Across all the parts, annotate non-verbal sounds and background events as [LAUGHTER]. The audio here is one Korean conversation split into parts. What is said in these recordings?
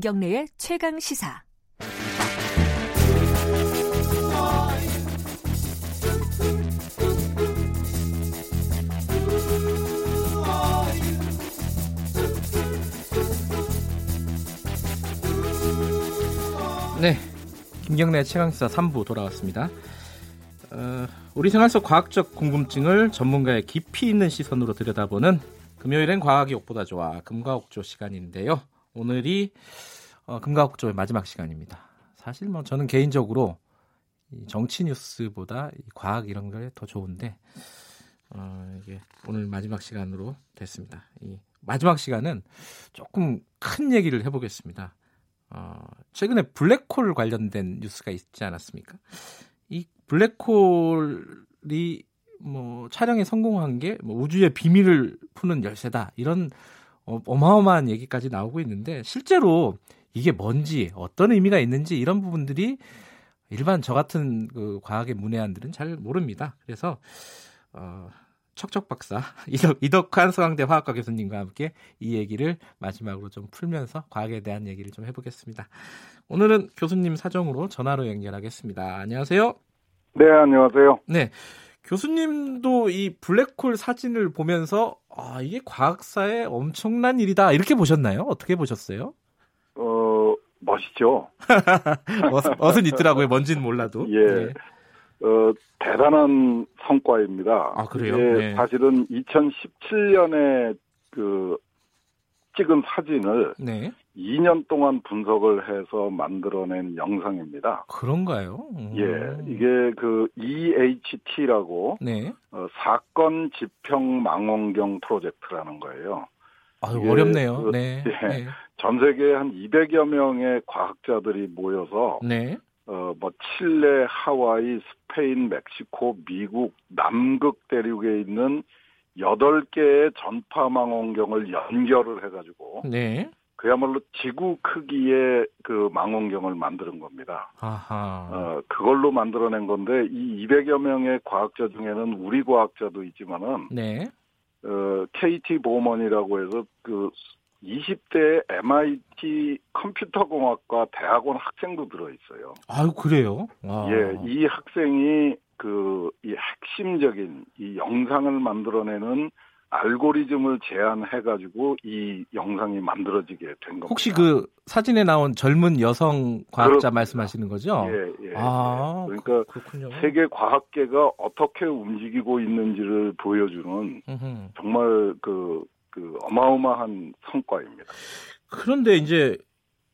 김경래의 최강 시사. 네, 김경래 최강시사 3부 돌아왔습니다. 어, 우리 생활 속 과학적 궁금증을 전문가의 깊이 있는 시선으로 들여다보는 금요일엔 과학이 옥보다 좋아 금과옥조 시간인데요. 오늘이 어, 금과옥조의 마지막 시간입니다. 사실 뭐 저는 개인적으로 이 정치 뉴스보다 이 과학 이런 게 더 좋은데 어, 이게 오늘 마지막 시간으로 됐습니다. 이 마지막 시간은 조금 큰 얘기를 해보겠습니다. 어, 최근에 블랙홀 관련된 뉴스가 있지 않았습니까? 이 블랙홀이 뭐 촬영에 성공한 게 뭐 우주의 비밀을 푸는 열쇠다 이런 어, 어마어마한 얘기까지 나오고 있는데 실제로 이게 뭔지 어떤 의미가 있는지 이런 부분들이 일반 저 같은 그 과학의 문외한들은 잘 모릅니다. 그래서 어, 척척 박사 [LAUGHS] 이덕, 이덕환 서강대 화학과 교수님과 함께 이 얘기를 마지막으로 좀 풀면서 과학에 대한 얘기를 좀 해보겠습니다. 오늘은 교수님 사정으로 전화로 연결하겠습니다. 안녕하세요. 네, 안녕하세요. 네. 교수님도 이 블랙홀 사진을 보면서 아, 이게 과학사에 엄청난 일이다. 이렇게 보셨나요? 어떻게 보셨어요? 어, 멋있죠. [LAUGHS] 멋, 멋은 있더라고요. 뭔지는 몰라도. 예. 네. 어, 대단한 성과입니다. 아, 그래요? 네. 사실은 2017년에 그 찍은 사진을 네. 2년 동안 분석을 해서 만들어낸 영상입니다. 그런가요? 음. 예, 이게 그 EHT라고 네. 어, 사건 지평 망원경 프로젝트라는 거예요. 아유, 어렵네요. 그, 네. 예, 네. 전 세계 한 200여 명의 과학자들이 모여서 네. 어, 뭐 칠레, 하와이, 스페인, 멕시코, 미국, 남극 대륙에 있는 8개의 전파 망원경을 연결을 해가지고 네. 그야말로 지구 크기의 그 망원경을 만드는 겁니다. 아하. 어, 그걸로 만들어낸 건데 이 200여 명의 과학자 중에는 우리 과학자도 있지만은 네. 어, KT 보먼이라고 해서 그 20대 MIT 컴퓨터공학과 대학원 학생도 들어 있어요. 아유 그래요? 와. 예, 이 학생이 그 이 핵심적인 이 영상을 만들어내는 알고리즘을 제안해 가지고 이 영상이 만들어지게 된 겁니다. 혹시 그 사진에 나온 젊은 여성 과학자 그렇습니다. 말씀하시는 거죠? 예, 예. 아, 예. 그러니까 그렇군요. 세계 과학계가 어떻게 움직이고 있는지를 보여주는 음흠. 정말 그, 그 어마어마한 성과입니다. 그런데 이제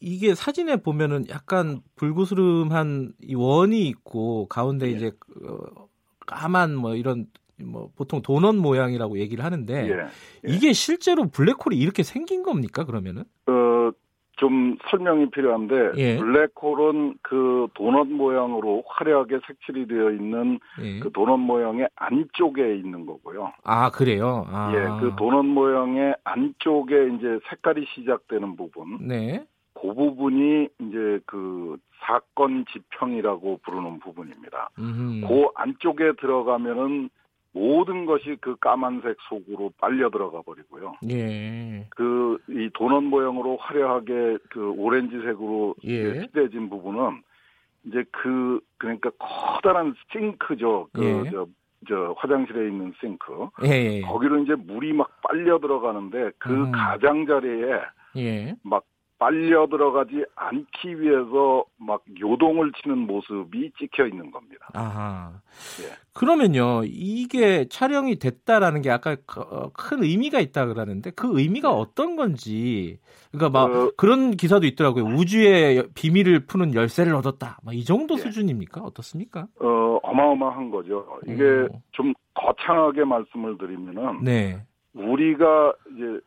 이게 사진에 보면은 약간 불구스름한 이 원이 있고 가운데 예. 이제 어, 까만 뭐 이런 뭐 보통 도넛 모양이라고 얘기를 하는데 예. 예. 이게 실제로 블랙홀이 이렇게 생긴 겁니까 그러면은? 어, 좀 설명이 필요한데 예. 블랙홀은 그 도넛 모양으로 화려하게 색칠이 되어 있는 예. 그 도넛 모양의 안쪽에 있는 거고요. 아 그래요? 아. 예, 그 도넛 모양의 안쪽에 이제 색깔이 시작되는 부분. 네. 그 부분이 이제 그 사건 지평이라고 부르는 부분입니다. 음흠. 그 안쪽에 들어가면은 모든 것이 그 까만색 속으로 빨려 들어가 버리고요. 예. 그 이 도넛 모양으로 화려하게 그 오렌지색으로 예. 칠해진 부분은 이제 그 그러니까 커다란 싱크죠. 그저 예. 저 화장실에 있는 싱크. 예, 예, 예. 거기로 이제 물이 막 빨려 들어가는데 그 음. 가장자리에 예. 막 빨려 들어가지 않기 위해서 막 요동을 치는 모습이 찍혀 있는 겁니다. 아하. 예. 그러면요, 이게 촬영이 됐다라는 게 아까 어, 큰 의미가 있다 그러는데 그 의미가 네. 어떤 건지, 그러니까 막 어, 그런 기사도 있더라고요. 우주의 비밀을 푸는 열쇠를 얻었다. 이 정도 예. 수준입니까? 어떻습니까? 어, 어마어마한 거죠. 이게 오. 좀 거창하게 말씀을 드리면은, 네. 우리가 이제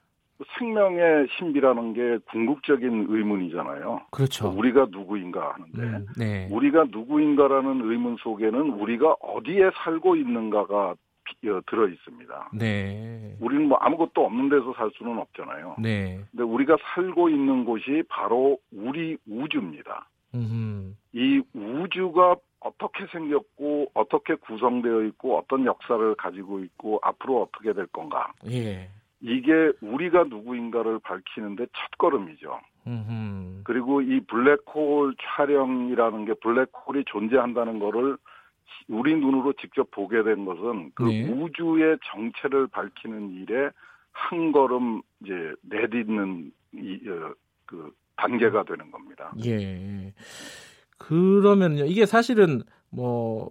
생명의 신비라는 게 궁극적인 의문이잖아요. 그렇죠. 우리가 누구인가 하는데 음, 네. 우리가 누구인가라는 의문 속에는 우리가 어디에 살고 있는가가 어, 들어 있습니다. 네. 우리는 뭐 아무것도 없는 데서 살 수는 없잖아요. 네. 근데 우리가 살고 있는 곳이 바로 우리 우주입니다. 음흠. 이 우주가 어떻게 생겼고 어떻게 구성되어 있고 어떤 역사를 가지고 있고 앞으로 어떻게 될 건가. 예. 이게 우리가 누구인가를 밝히는데 첫 걸음이죠. 음흠. 그리고 이 블랙홀 촬영이라는 게 블랙홀이 존재한다는 거를 우리 눈으로 직접 보게 된 것은 그 네. 우주의 정체를 밝히는 일에 한 걸음 이제 내딛는 이, 어, 그 단계가 되는 겁니다. 예. 그러면요. 이게 사실은 뭐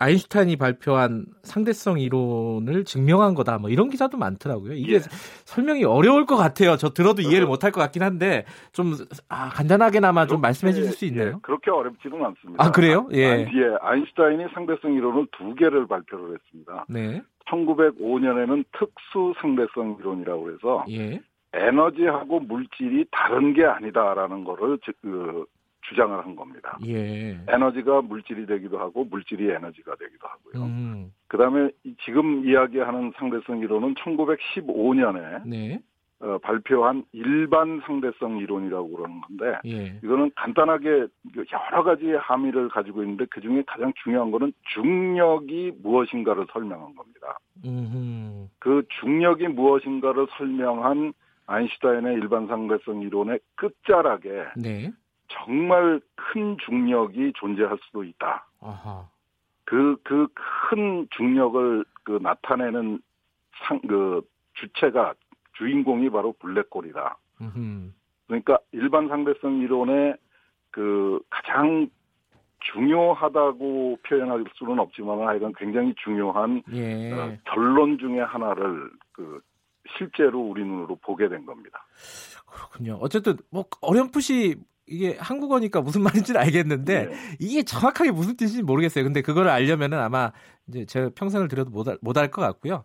아인슈타인이 발표한 상대성 이론을 증명한 거다. 뭐 이런 기사도 많더라고요. 이게 예. 설명이 어려울 것 같아요. 저 들어도 이해를 못 할 것 같긴 한데 좀 아, 간단하게나마 좀 말씀해 주실 수 있나요? 예, 그렇게 어렵지는 않습니다. 아, 그래요? 예. 아, 예. 아인슈타인이 상대성 이론을 두 개를 발표를 했습니다. 네. 1905년에는 특수 상대성 이론이라고 해서 예. 에너지하고 물질이 다른 게 아니다라는 거를 그 주장을 한 겁니다. 예. 에너지가 물질이 되기도 하고 물질이 에너지가 되기도 하고요. 음. 그다음에 지금 이야기하는 상대성 이론은 1915년에 네. 어, 발표한 일반 상대성 이론이라고 그러는 건데 예. 이거는 간단하게 여러 가지 함의를 가지고 있는데 그 중에 가장 중요한 거는 중력이 무엇인가를 설명한 겁니다. 음흠. 그 중력이 무엇인가를 설명한 아인슈타인의 일반 상대성 이론의 끝자락에 네. 정말 큰 중력이 존재할 수도 있다. 그, 그 큰 중력을 그 나타내는 상, 그 주체가, 주인공이 바로 블랙홀이다. 음흠. 그러니까 일반 상대성 이론의 그 가장 중요하다고 표현할 수는 없지만 하여간 굉장히 중요한 예. 어, 결론 중의 하나를 그 실제로 우리 눈으로 보게 된 겁니다. 그렇군요. 어쨌든 뭐 어렴풋이 이게 한국어니까 무슨 [LAUGHS] 말인지는 알겠는데 네. 이게 정확하게 무슨 뜻인지 모르겠어요. 근데 그거를 알려면은 아마 이제 제가 평생을 들여도 못할 것 같고요.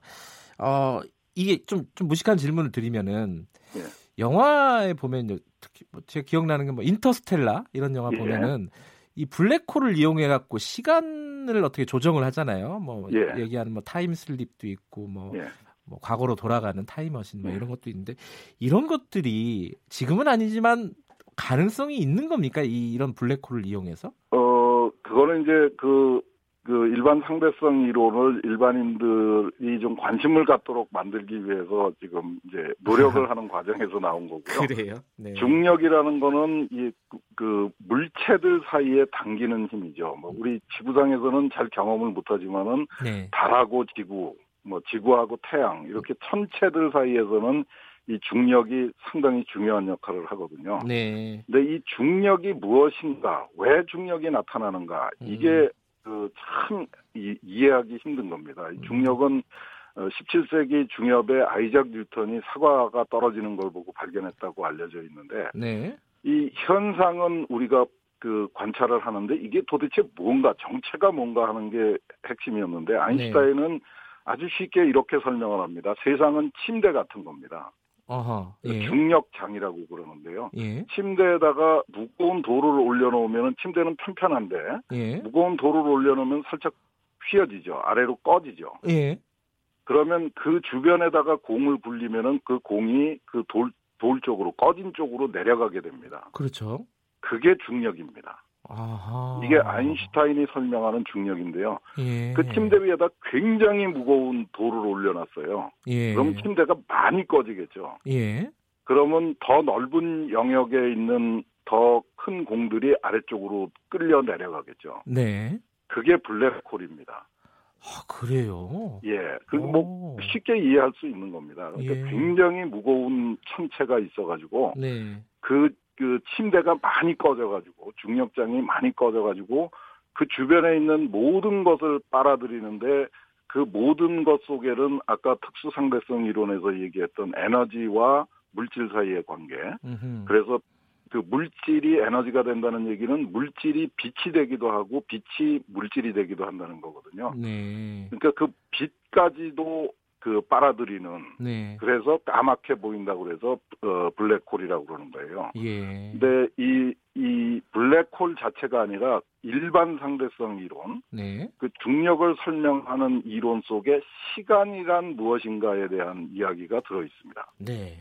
어 이게 좀 좀 무식한 질문을 드리면은 네. 영화에 보면 특히 뭐 제가 기억나는 게 뭐 인터스텔라 이런 영화 예. 보면은 이 블랙홀을 이용해 갖고 시간을 어떻게 조정을 하잖아요. 뭐 예. 얘기하는 뭐 time slip도 있고 뭐 예. 뭐 과거로 돌아가는 타임머신 뭐 예. 이런 것도 있는데 이런 것들이 지금은 아니지만 가능성이 있는 겁니까? 이, 이런 블랙홀을 이용해서? 어, 그거는 이제 그, 그 일반 상대성 이론을 일반인들이 좀 관심을 갖도록 만들기 위해서 지금 이제 노력을 [LAUGHS] 하는 과정에서 나온 거고요. 그래요? 네. 중력이라는 거는 이, 그 물체들 사이에 당기는 힘이죠. 뭐 우리 지구상에서는 잘 경험을 못하지만은 네. 달하고 지구, 뭐 지구하고 태양 이렇게 천체들 사이에서는 이 중력이 상당히 중요한 역할을 하거든요. 네. 근데 이 중력이 무엇인가, 왜 중력이 나타나는가, 이게 음. 그참 이해하기 힘든 겁니다. 이 음. 중력은 17세기 어, 중엽에 아이작 뉴턴이 사과가 떨어지는 걸 보고 발견했다고 알려져 있는데 네. 이 현상은 우리가 그 관찰을 하는데 이게 도대체 뭔가 정체가 뭔가 하는 게 핵심이었는데 아인슈타인은 네. 아주 쉽게 이렇게 설명을 합니다. 세상은 침대 같은 겁니다. 어허, 그 예. 중력장이라고 그러는데요. 예. 침대에다가 무거운 돌을 올려놓으면 침대는 편편한데 예. 무거운 돌을 올려놓으면 살짝 휘어지죠. 아래로 꺼지죠. 예. 그러면 그 주변에다가 공을 굴리면은 그 공이 그 돌, 돌 쪽으로 꺼진 쪽으로 내려가게 됩니다. 그렇죠. 그게 중력입니다. 아하. 이게 아인슈타인이 설명하는 중력인데요. 예. 그 침대 위에다 굉장히 무거운 돌을 올려놨어요. 예. 그럼 침대가 많이 꺼지겠죠. 예. 그러면 더 넓은 영역에 있는 더 큰 공들이 아래쪽으로 끌려 내려가겠죠. 네. 그게 블랙홀입니다. 아, 그래요? 예. 그뭐 쉽게 이해할 수 있는 겁니다. 그러니까 예. 굉장히 무거운 천체가 있어가지고 네. 그 그 침대가 많이 꺼져가지고 중력장이 많이 꺼져가지고 그 주변에 있는 모든 것을 빨아들이는데 그 모든 것 속에는 아까 특수 상대성 이론에서 얘기했던 에너지와 물질 사이의 관계. 음흠. 그래서 그 물질이 에너지가 된다는 얘기는 물질이 빛이 되기도 하고 빛이 물질이 되기도 한다는 거거든요. 네. 그러니까 그 빛까지도 그 빨아들이는 네. 그래서 까맣게 보인다고 그래서 어 블랙홀이라고 그러는 거예요. 예. 근데 이 이 블랙홀 자체가 아니라 일반 상대성 이론, 네. 그 중력을 설명하는 이론 속에 시간이란 무엇인가에 대한 이야기가 들어 있습니다. 네.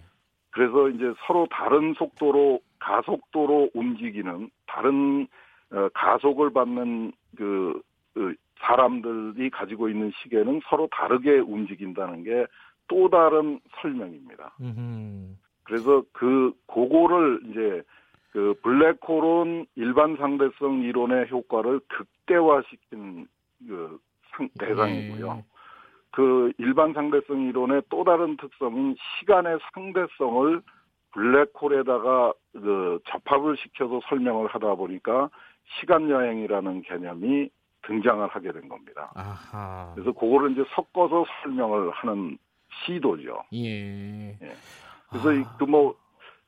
그래서 이제 서로 다른 속도로 가속도로 움직이는 다른 어, 가속을 받는 그, 그 사람들이 가지고 있는 시계는 서로 다르게 움직인다는 게 또 다른 설명입니다. 음흠. 그래서 그 그거를 이제 그 블랙홀은 일반 상대성 이론의 효과를 극대화시킨 그 상, 대상이고요. 네. 그 일반 상대성 이론의 또 다른 특성인 시간의 상대성을 블랙홀에다가 그 접합을 시켜서 설명을 하다 보니까 시간 여행이라는 개념이 등장을 하게 된 겁니다. 아하. 그래서 그거를 이제 섞어서 설명을 하는 시도죠. 예. 예. 그래서 아. 그뭐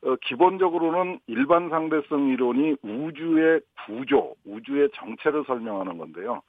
어, 기본적으로는 일반 상대성 이론이 우주의 구조, 우주의 정체를 설명하는 건데요.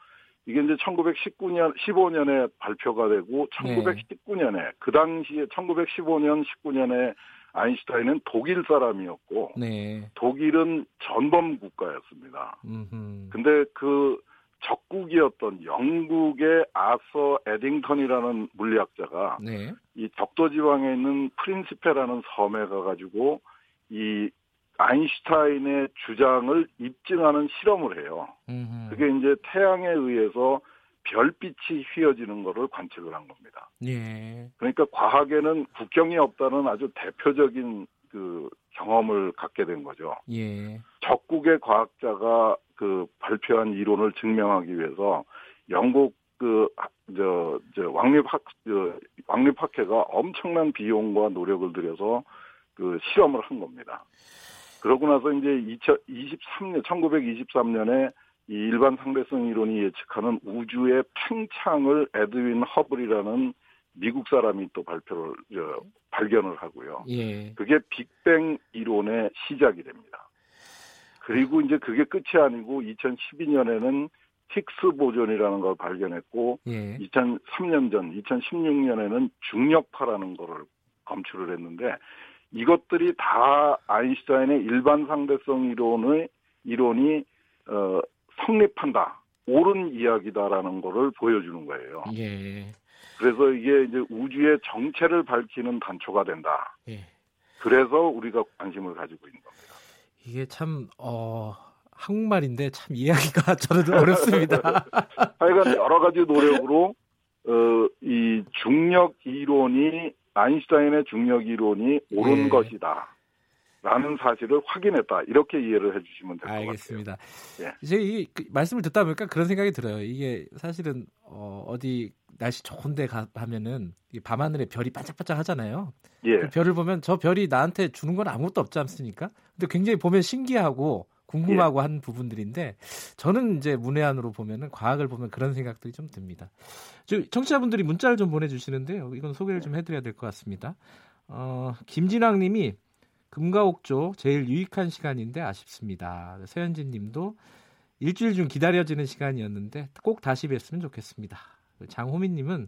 이게 이제 1919년, 15년에 발표가 되고 1919년에 네. 그 당시에 1915년, 19년에 아인슈타인은 독일 사람이었고 네. 독일은 전범 국가였습니다. 음흠. 근데 그 적국이었던 영국의 아서 에딩턴이라는 물리학자가 네. 이 적도 지방에 있는 프린시페라는 섬에 가가지고 이 아인슈타인의 주장을 입증하는 실험을 해요. 음흠. 그게 이제 태양에 의해서 별빛이 휘어지는 것을 관측을 한 겁니다. 예. 그러니까 과학에는 국경이 없다는 아주 대표적인 그 경험을 갖게 된 거죠. 예. 적국의 과학자가 그 발표한 이론을 증명하기 위해서 영국 그저 저 왕립학 저 왕립학회가 엄청난 비용과 노력을 들여서 그 실험을 한 겁니다. 그러고 나서 이제 2023년 1923년에 이 일반 상대성 이론이 예측하는 우주의 팽창을 에드윈 허블이라는 미국 사람이 또 발표를 저, 발견을 하고요. 예. 그게 빅뱅 이론의 시작이 됩니다. 그리고 이제 그게 끝이 아니고 2012년에는 힉스 보존이라는 걸 발견했고 예. 2003년 전 2016년에는 중력파라는 거를 검출을 했는데 이것들이 다 아인슈타인의 일반 상대성 이론의 이론이 어 성립한다. 옳은 이야기다라는 거를 보여주는 거예요. 예. 그래서 이게 이제 우주의 정체를 밝히는 단초가 된다. 예. 그래서 우리가 관심을 가지고 있는 겁니다. 이게 참, 어, 한국말인데 참 이해하기가 [LAUGHS] 저는 어렵습니다. [LAUGHS] 하여간 여러 가지 노력으로, 어, 이 중력 이론이, 아인슈타인의 중력 이론이 옳은 예. 것이다. 라는 사실을 확인했다. 이렇게 이해를 해주시면 될 것 같아요. 알겠습니다. 예. 이제 이 그, 말씀을 듣다 보니까 그런 생각이 들어요. 이게 사실은 어, 어디 날씨 좋은데 가 면은 밤하늘에 별이 반짝반짝 하잖아요. 예. 그 별을 보면 저 별이 나한테 주는 건 아무것도 없지 않습니까? 근데 굉장히 보면 신기하고 궁금하고 예. 한 부분들인데 저는 이제 문외한으로 보면은 과학을 보면 그런 생각들이 좀 듭니다. 저 청취자분들이 문자를 좀 보내주시는데요. 이건 소개를 좀 해드려야 될 것 같습니다. 어, 김진왕님이 금가옥조 제일 유익한 시간인데 아쉽습니다. 서현진 님도 일주일 중 기다려지는 시간이었는데 꼭 다시 뵀으면 좋겠습니다. 장호민 님은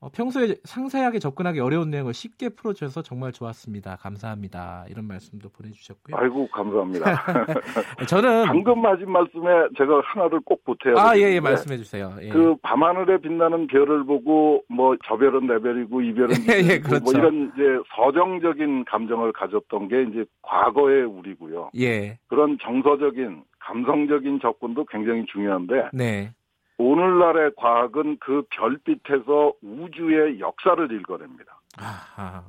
어, 평소에 상세하게 접근하기 어려운 내용을 쉽게 풀어주셔서 정말 좋았습니다. 감사합니다. 이런 말씀도 보내주셨고요. 아이고 감사합니다. [LAUGHS] 저는 방금 하신 말씀에 제가 하나를 꼭 보태야 아 예예 예, 말씀해 주세요. 예. 그 밤하늘에 빛나는 별을 보고 뭐 저 별은 내 별이고 이 별은 [LAUGHS] 예, 예, 그렇죠. 뭐 이런 이제 서정적인 감정을 가졌던 게 이제 과거의 우리고요. 예. 그런 정서적인 감성적인 접근도 굉장히 중요한데 네. 오늘날의 과학은 그 별빛에서 우주의 역사를 읽어냅니다. 아하.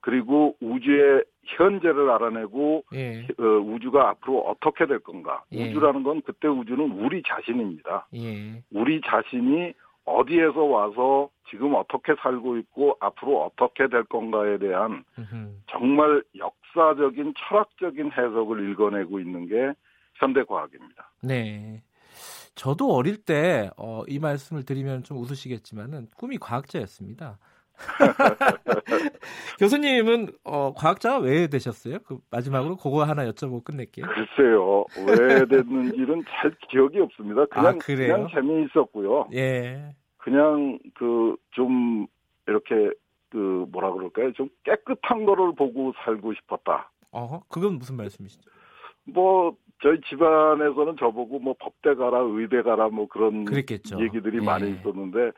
그리고 우주의 현재를 알아내고 예. 어, 우주가 앞으로 어떻게 될 건가. 예. 우주라는 건 그때 우주는 우리 자신입니다. 예. 우리 자신이 어디에서 와서 지금 어떻게 살고 있고 앞으로 어떻게 될 건가에 대한 으흠. 정말 역사적인 철학적인 해석을 읽어내고 있는 게 현대 과학입니다. 네. 저도 어릴 때, 어, 이 말씀을 드리면 좀 웃으시겠지만은 꿈이 과학자였습니다. [LAUGHS] 교수님은 어, 과학자가 왜 되셨어요? 그 마지막으로 그거 하나 여쭤보고 끝낼게요. 글쎄요, 왜 됐는지는 잘 기억이 없습니다. 그냥 아, 그냥 재미있었고요. 예. 그냥 그 좀 이렇게 그 뭐라 그럴까요? 좀 깨끗한 거를 보고 살고 싶었다. 어, 그건 무슨 말씀이시죠? 뭐 저희 집안에서는 저보고 뭐 법대 가라, 의대 가라 뭐 그런 그랬겠죠. 얘기들이 예. 많이 있었는데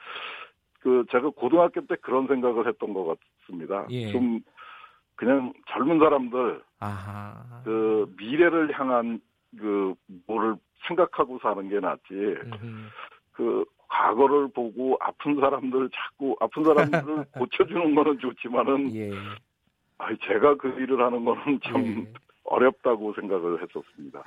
그 제가 고등학교 때 그런 생각을 했던 것 같습니다. 예. 좀 그냥 젊은 사람들 아하. 그 미래를 향한 그 뭐를 생각하고 사는 게 낫지. 음흠. 그 과거를 보고 아픈 사람들 자꾸 아픈 사람들을 [LAUGHS] 고쳐주는 거는 좋지만은 예. 아니, 제가 그 일을 하는 거는 좀 네. 어렵다고 생각을 했었습니다.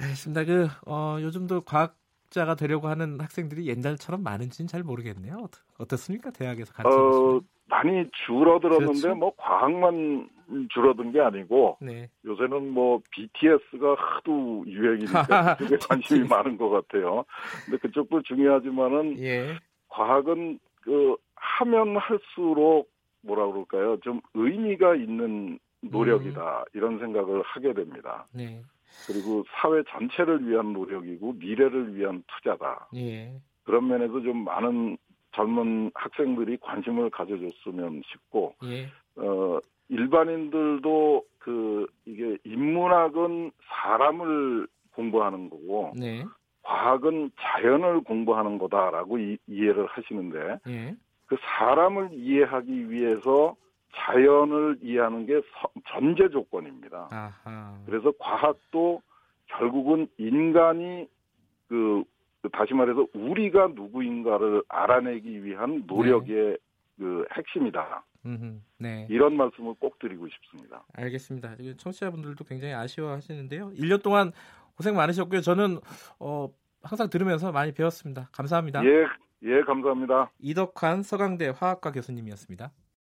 알겠습니다. 그, 어, 요즘도 과학자가 되려고 하는 학생들이 옛날처럼 많은지는 잘 모르겠네요. 어떻습니까? 대학에서 같이. 어, 많이 줄어들었는데 그렇죠? 뭐 과학만 줄어든 게 아니고 네. 요새는 뭐 BTS가 하도 유행이니까 [LAUGHS] 그쪽에 관심이 많은 것 같아요. 근데 그쪽도 중요하지만은 예. 과학은 그 하면 할수록 뭐라 그럴까요? 좀 의미가 있는 노력이다 음. 이런 생각을 하게 됩니다. 네. 그리고 사회 전체를 위한 노력이고 미래를 위한 투자다. 예. 그런 면에서 좀 많은 젊은 학생들이 관심을 가져줬으면 싶고 예. 어 일반인들도 그 이게 인문학은 사람을 공부하는 거고 네. 과학은 자연을 공부하는 거다라고 이, 해를 하시는데 예. 그 사람을 이해하기 위해서 자연을 이해하는 게 전제 조건입니다. 아하. 그래서 과학도 결국은 인간이 그, 그 다시 말해서 우리가 누구인가를 알아내기 위한 노력의 네. 그 핵심이다. 네. 이런 말씀을 꼭 드리고 싶습니다. 알겠습니다. 청취자분들도 굉장히 아쉬워하시는데요. 1년 동안 고생 많으셨고요. 저는 어, 항상 들으면서 많이 배웠습니다. 감사합니다. 예, 예, 감사합니다. 이덕환 서강대 화학과 교수님이었습니다.